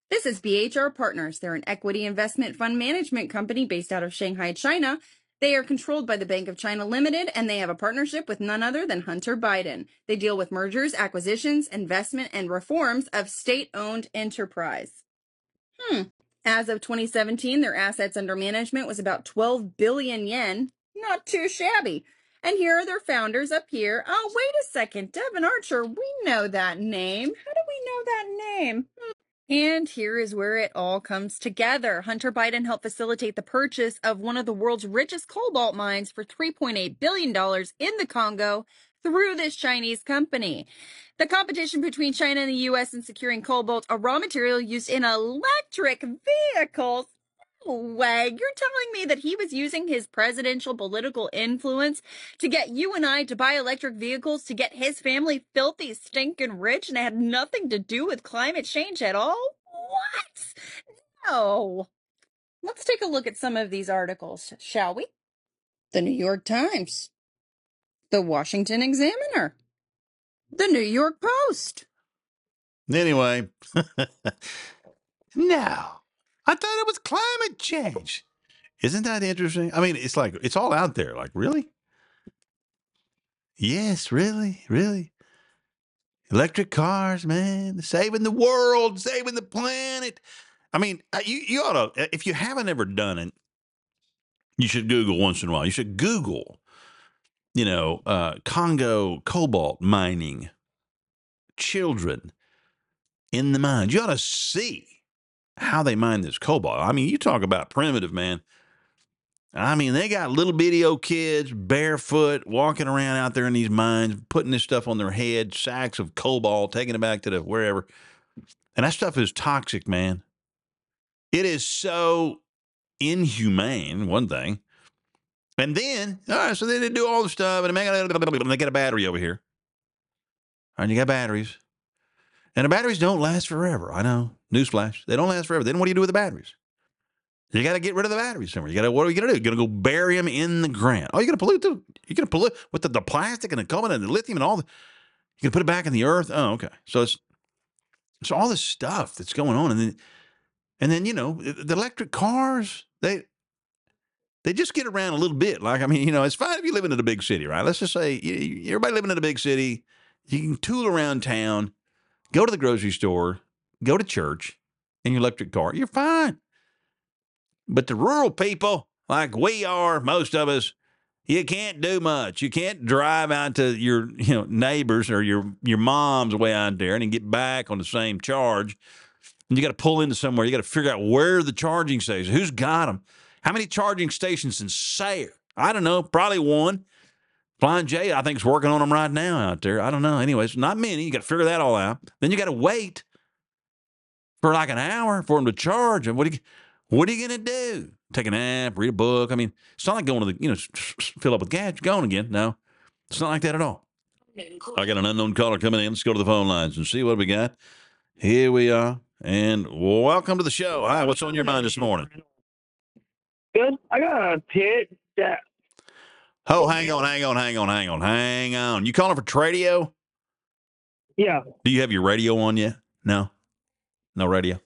This is BHR Partners. They're an equity investment fund management company based out of Shanghai, China. They are controlled by the Bank of China Limited and they have a partnership with none other than Hunter Biden. They deal with mergers, acquisitions, investment, and reforms of state owned enterprise. Hmm. As of 2017, their assets under management was about 12 billion yen. Not too shabby. And here are their founders up here. Oh, wait a second. Devon Archer, we know that name. How do we know that name? And here is where it all comes together. Hunter Biden helped facilitate the purchase of one of the world's richest cobalt mines for $3.8 billion in the Congo through this Chinese company. The competition between China and the US in securing cobalt, a raw material used in electric vehicles, way. You're telling me that he was using his presidential political influence to get you and I to buy electric vehicles to get his family filthy, stinking rich and had nothing to do with climate change at all? What? No. Let's take a look at some of these articles, shall we? The New York Times, The Washington Examiner, The New York Post. Anyway, no, I thought it was climate change. Isn't that interesting? I mean, it's like it's all out there. Like, really? Yes, really, really. Electric cars, man, saving the world, saving the planet. I mean, uh, you you ought to if you haven't ever done it, you should Google once in a while. You should Google, you know, uh, Congo cobalt mining, children in the mines. You ought to see how they mine this cobalt. I mean, you talk about primitive, man. I mean, they got little bitty old kids barefoot walking around out there in these mines, putting this stuff on their head, sacks of cobalt, taking it back to the wherever. And that stuff is toxic, man. It is so inhumane, one thing. And then, all right, so then they do all the stuff and they got a battery over here. And you got batteries. And the batteries don't last forever. I know. Newsflash. They don't last forever. Then what do you do with the batteries? You got to get rid of the batteries somewhere. You got to. What are you going to do? You're going to go bury them in the ground. Oh, you're going to pollute the. You're going to pollute with the, the plastic and the cobalt and the lithium and all the. You can put it back in the earth. Oh, okay. So it's it's all this stuff that's going on, and then and then you know the electric cars they they just get around a little bit. Like I mean, you know, it's fine if you live in a big city, right? Let's just say you, everybody living in a big city, you can tool around town, go to the grocery store, go to church in your electric car. You're fine. But the rural people, like we are, most of us, you can't do much. You can't drive out to your you know neighbors or your your mom's way out there and get back on the same charge. And you got to pull into somewhere. You got to figure out where the charging stations. Who's got them? How many charging stations in Sayre? I don't know. Probably one. Flying J, I think, is working on them right now out there. I don't know. Anyways, not many. You got to figure that all out. Then you got to wait for like an hour for them to charge. And what do you what are you gonna do? Take a nap, read a book. I mean, it's not like going to the you know fill up with gas, going again. No, it's not like that at all. I got an unknown caller coming in. Let's go to the phone lines and see what we got. Here we are, and welcome to the show. Hi, what's on your mind this morning? Good. I got a pit that. Oh, hang on, hang on, hang on, hang on, hang on. You calling for Tradio? Yeah, Do you have your radio on yet? No, no radio.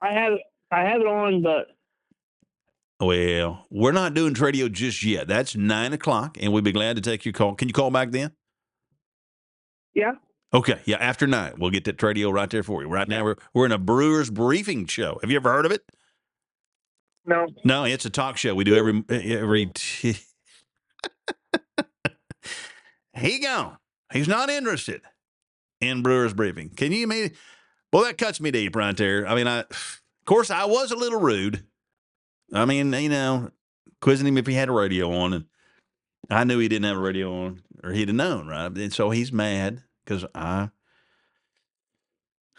I have I have it on, but Well, we're not doing Tradio just yet. That's nine o'clock, and we'd be glad to take your call. Can you call back then? yeah. Okay, yeah, after nine, we'll get that Tradio right there for you. Right now, we're we're in a Brewers briefing show. Have you ever heard of it? No. No, it's a talk show we do every every. T- he gone. He's not interested in Brewers briefing. Can you mean? Well, that cuts me deep right there. I mean, I of course I was a little rude. I mean, you know, quizzing him if he had a radio on, and I knew he didn't have a radio on, or he'd have known, right? And so he's mad because I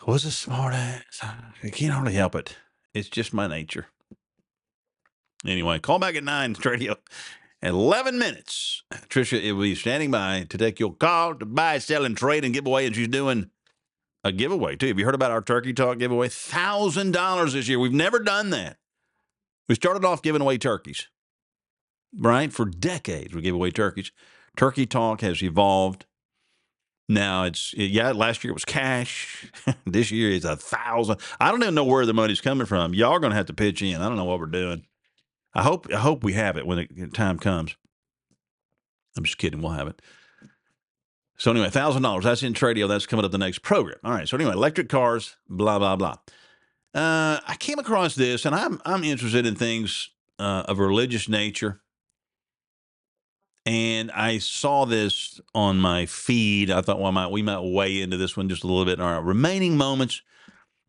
was a smart ass. I can't hardly help it. It's just my nature. Anyway, call back at nine, radio. 11 minutes. Tricia will be standing by to take your call to buy, sell, and trade and give away. And she's doing a giveaway too. Have you heard about our Turkey Talk giveaway? $1,000 this year. We've never done that. We started off giving away turkeys, right? For decades, we gave away turkeys. Turkey Talk has evolved. Now it's yeah. Last year it was cash. this year it's a thousand. I don't even know where the money's coming from. Y'all are gonna have to pitch in. I don't know what we're doing. I hope I hope we have it when the time comes. I'm just kidding. We'll have it. So anyway, thousand dollars. That's in Tradio. That's coming up the next program. All right. So anyway, electric cars. Blah blah blah. Uh, I came across this, and I'm I'm interested in things uh, of religious nature. And I saw this on my feed. I thought, well, might, we might weigh into this one just a little bit in our remaining moments.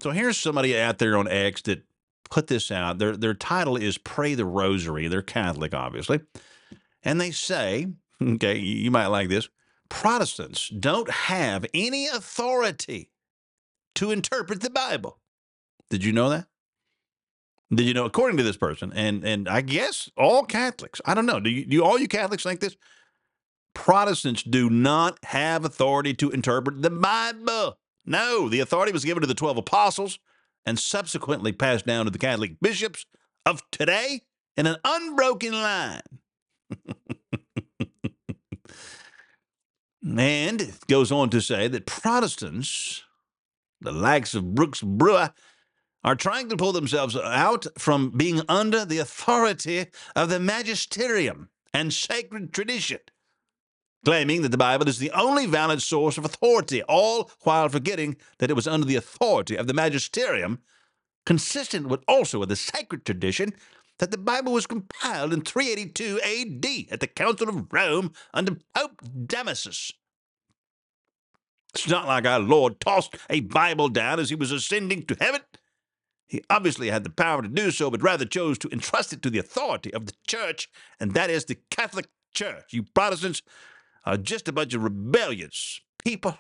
So here's somebody out there on X that put this out. Their their title is "Pray the Rosary." They're Catholic, obviously, and they say, okay, you might like this. Protestants don't have any authority to interpret the Bible. Did you know that? Did you know, according to this person, and and I guess all Catholics, I don't know, do you, do all you Catholics think this? Protestants do not have authority to interpret the Bible. No, the authority was given to the 12 apostles and subsequently passed down to the Catholic bishops of today in an unbroken line. and it goes on to say that Protestants, the likes of Brooks Brewer, are trying to pull themselves out from being under the authority of the magisterium and sacred tradition, claiming that the Bible is the only valid source of authority, all while forgetting that it was under the authority of the magisterium, consistent with also with the sacred tradition that the Bible was compiled in 382 AD at the Council of Rome under Pope Damasus. It's not like our Lord tossed a Bible down as he was ascending to heaven. He obviously had the power to do so, but rather chose to entrust it to the authority of the church, and that is the Catholic Church. You Protestants are just a bunch of rebellious people.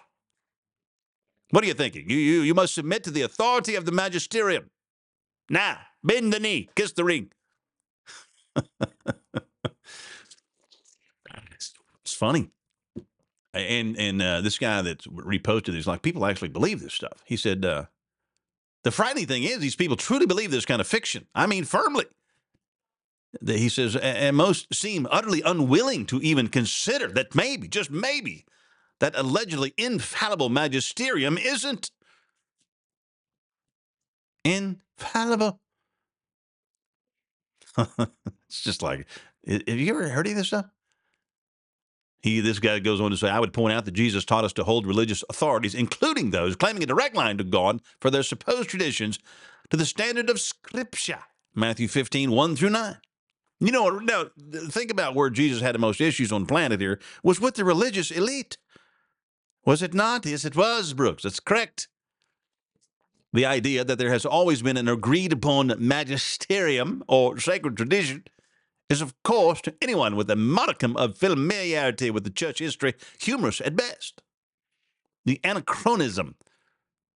What are you thinking? You, you, you must submit to the authority of the magisterium. Now, bend the knee, kiss the ring. it's, funny. And and uh, this guy that reposted is like, people actually believe this stuff. He said, uh, the frightening thing is, these people truly believe this kind of fiction. I mean, firmly. He says, and most seem utterly unwilling to even consider that maybe, just maybe, that allegedly infallible magisterium isn't infallible. it's just like, have you ever heard any of this stuff? He, this guy goes on to say, I would point out that Jesus taught us to hold religious authorities, including those claiming a direct line to God for their supposed traditions, to the standard of Scripture. Matthew 15, 1 through 9. You know, now think about where Jesus had the most issues on planet here was with the religious elite. Was it not? Yes, it was, Brooks. That's correct. The idea that there has always been an agreed upon magisterium or sacred tradition is, of course, to anyone with a modicum of familiarity with the church history, humorous at best. The anachronism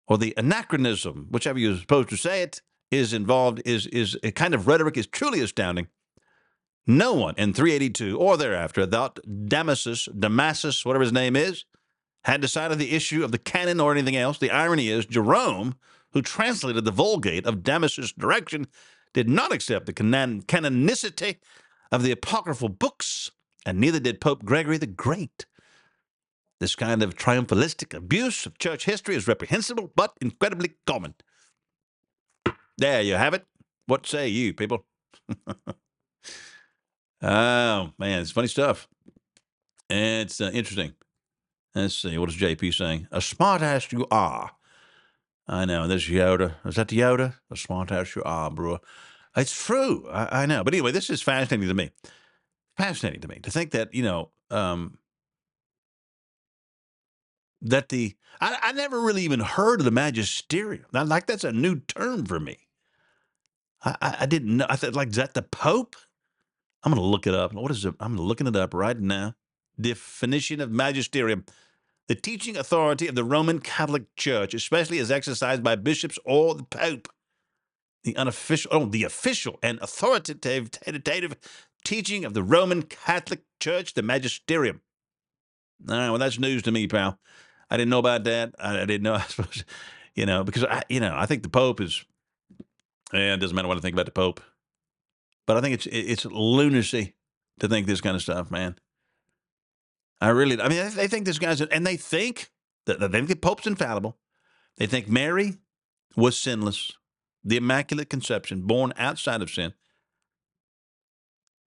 or the anachronism, whichever you're supposed to say it, is involved, is, is a kind of rhetoric is truly astounding. No one in 382 or thereafter thought Damasus, Damasus, whatever his name is, had decided the issue of the canon or anything else. The irony is, Jerome, who translated the Vulgate of Damasus' direction, did not accept the canon- canonicity of the apocryphal books, and neither did Pope Gregory the Great. This kind of triumphalistic abuse of church history is reprehensible but incredibly common. There you have it. What say you, people? oh, man, it's funny stuff. It's uh, interesting. Let's see. What is JP saying? A smart ass you are. I know. This Yoda. Is that the Yoda? A smart ass you are, bro. It's true. I, I, know. But anyway, this is fascinating to me. Fascinating to me to think that, you know, um, that the, I, I never really even heard of the magisterium. Like, that's a new term for me. I, I, I didn't know. I thought, like, is that the Pope? I'm going to look it up. What is it? I'm looking it up right now. Definition of magisterium the teaching authority of the Roman Catholic Church, especially as exercised by bishops or the Pope the unofficial, oh, the official and authoritative authoritative teaching of the Roman Catholic Church, the magisterium. All right, well, that's news to me, pal. I didn't know about that. I, I didn't know. I suppose, you know, because I, you know, I think the Pope is. Yeah, it doesn't matter what I think about the Pope, but I think it's it's lunacy to think this kind of stuff, man. I really, I mean, they think this guy's, and they think that they think the Pope's infallible. They think Mary was sinless the Immaculate Conception, born outside of sin,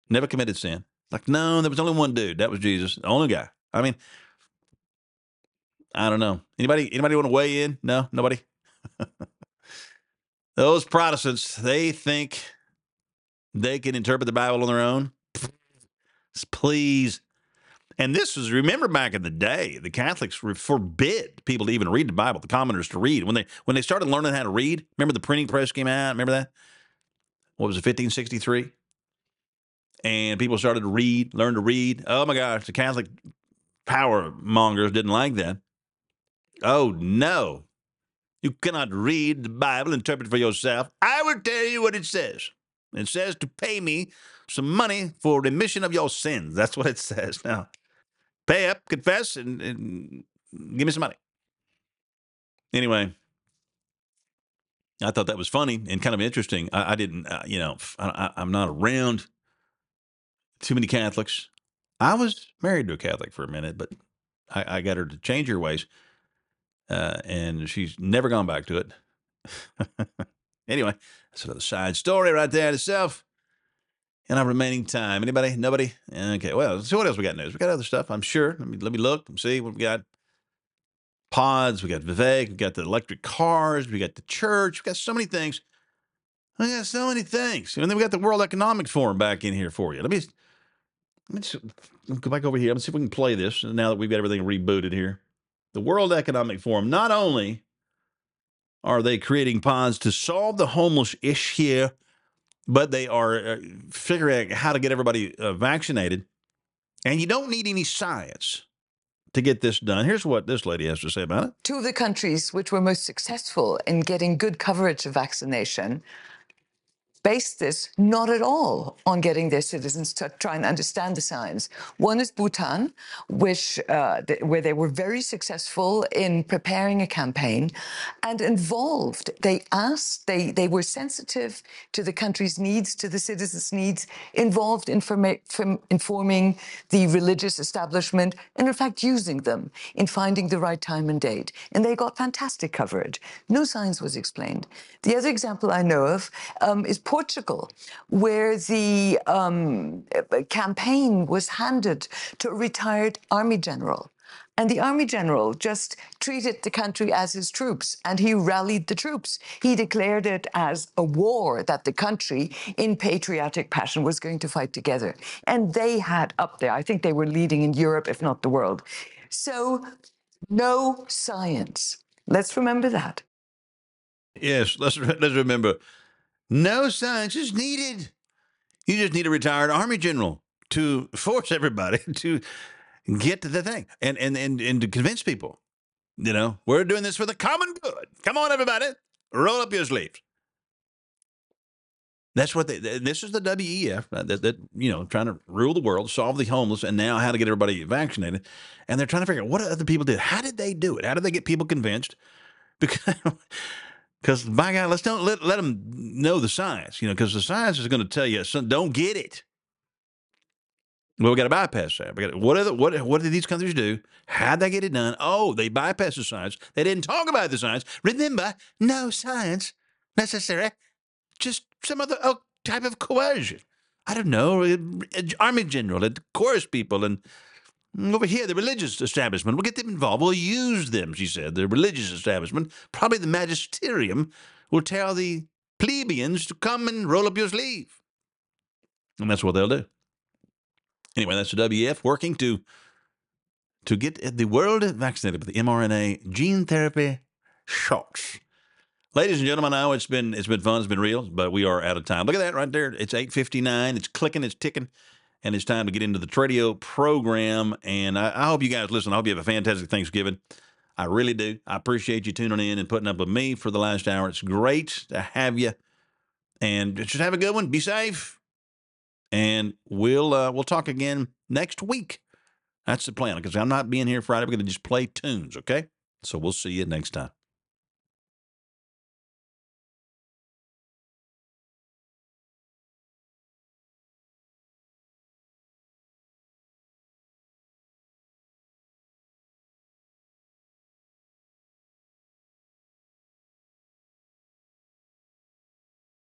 never committed sin. Like, no, there was only one dude. That was Jesus, the only guy. I mean, I don't know. Anybody anybody want to weigh in? No, nobody. Those Protestants, they think they can interpret the Bible on their own. Please and this was, remember back in the day, the Catholics forbid people to even read the Bible, the commoners to read. When they when they started learning how to read, remember the printing press came out? Remember that? What was it, 1563? And people started to read, learn to read. Oh my gosh, the Catholic power mongers didn't like that. Oh no. You cannot read the Bible, interpret for yourself. I will tell you what it says. It says to pay me some money for remission of your sins. That's what it says. Now, pay up, confess, and, and give me some money. Anyway, I thought that was funny and kind of interesting. I, I didn't, uh, you know, I, I'm not around too many Catholics. I was married to a Catholic for a minute, but I, I got her to change her ways, uh, and she's never gone back to it. anyway, that's another side story right there in itself. And our remaining time. Anybody? Nobody? Okay. Well, so what else we got news? We got other stuff, I'm sure. Let me let me look and see what we got. Pods, we got Vivek, we got the electric cars, we got the church, we got so many things. We got so many things. And then we got the World Economic Forum back in here for you. Let me, let me just go back over here. Let's see if we can play this now that we've got everything rebooted here. The World Economic Forum, not only are they creating pods to solve the homeless issue, but they are uh, figuring out how to get everybody uh, vaccinated. And you don't need any science to get this done. Here's what this lady has to say about it. Two of the countries which were most successful in getting good coverage of vaccination based this not at all on getting their citizens to try and understand the science. One is Bhutan, which uh, th- where they were very successful in preparing a campaign and involved. They asked, they they were sensitive to the country's needs, to the citizens' needs, involved in informa- informing the religious establishment, and in fact using them in finding the right time and date. And they got fantastic coverage. No science was explained. The other example I know of um, is Portugal, where the um, uh, campaign was handed to a retired army general. And the army general just treated the country as his troops, and he rallied the troops. He declared it as a war that the country, in patriotic passion, was going to fight together. And they had up there, I think they were leading in Europe, if not the world. So, no science. Let's remember that. Yes, let's let's remember, no science is needed. You just need a retired army general to force everybody to get to the thing and and and, and to convince people. You know, we're doing this for the common good. Come on, everybody, roll up your sleeves. That's what they. This is the WEF uh, that, that you know trying to rule the world, solve the homeless, and now how to get everybody vaccinated. And they're trying to figure out what other people did. How did they do it? How did they get people convinced? Because, because by God, let's don't let let them know the science. You know, because the science is going to tell you, don't get it. Well, we got to bypass that. We got what the, what what did these countries do? How'd they get it done? Oh, they bypassed the science. They didn't talk about the science. Remember, no science necessary. Just some other oh, type of coercion. I don't know, army general and chorus people and Mm, over here the religious establishment. We'll get them involved. We'll use them. She said the religious establishment, probably the magisterium, will tell the plebeians to come and roll up your sleeve, and that's what they'll do. Anyway, that's the WF working to to get the world vaccinated with the mRNA gene therapy shots. Ladies and gentlemen, I know it's been it's been fun, it's been real, but we are out of time. Look at that right there. It's 8:59. It's clicking, it's ticking, and it's time to get into the Tradio program. And I, I hope you guys listen. I hope you have a fantastic Thanksgiving. I really do. I appreciate you tuning in and putting up with me for the last hour. It's great to have you. And just have a good one. Be safe. And we'll uh, we'll talk again next week. That's the plan because I'm not being here Friday. We're going to just play tunes, okay? So we'll see you next time.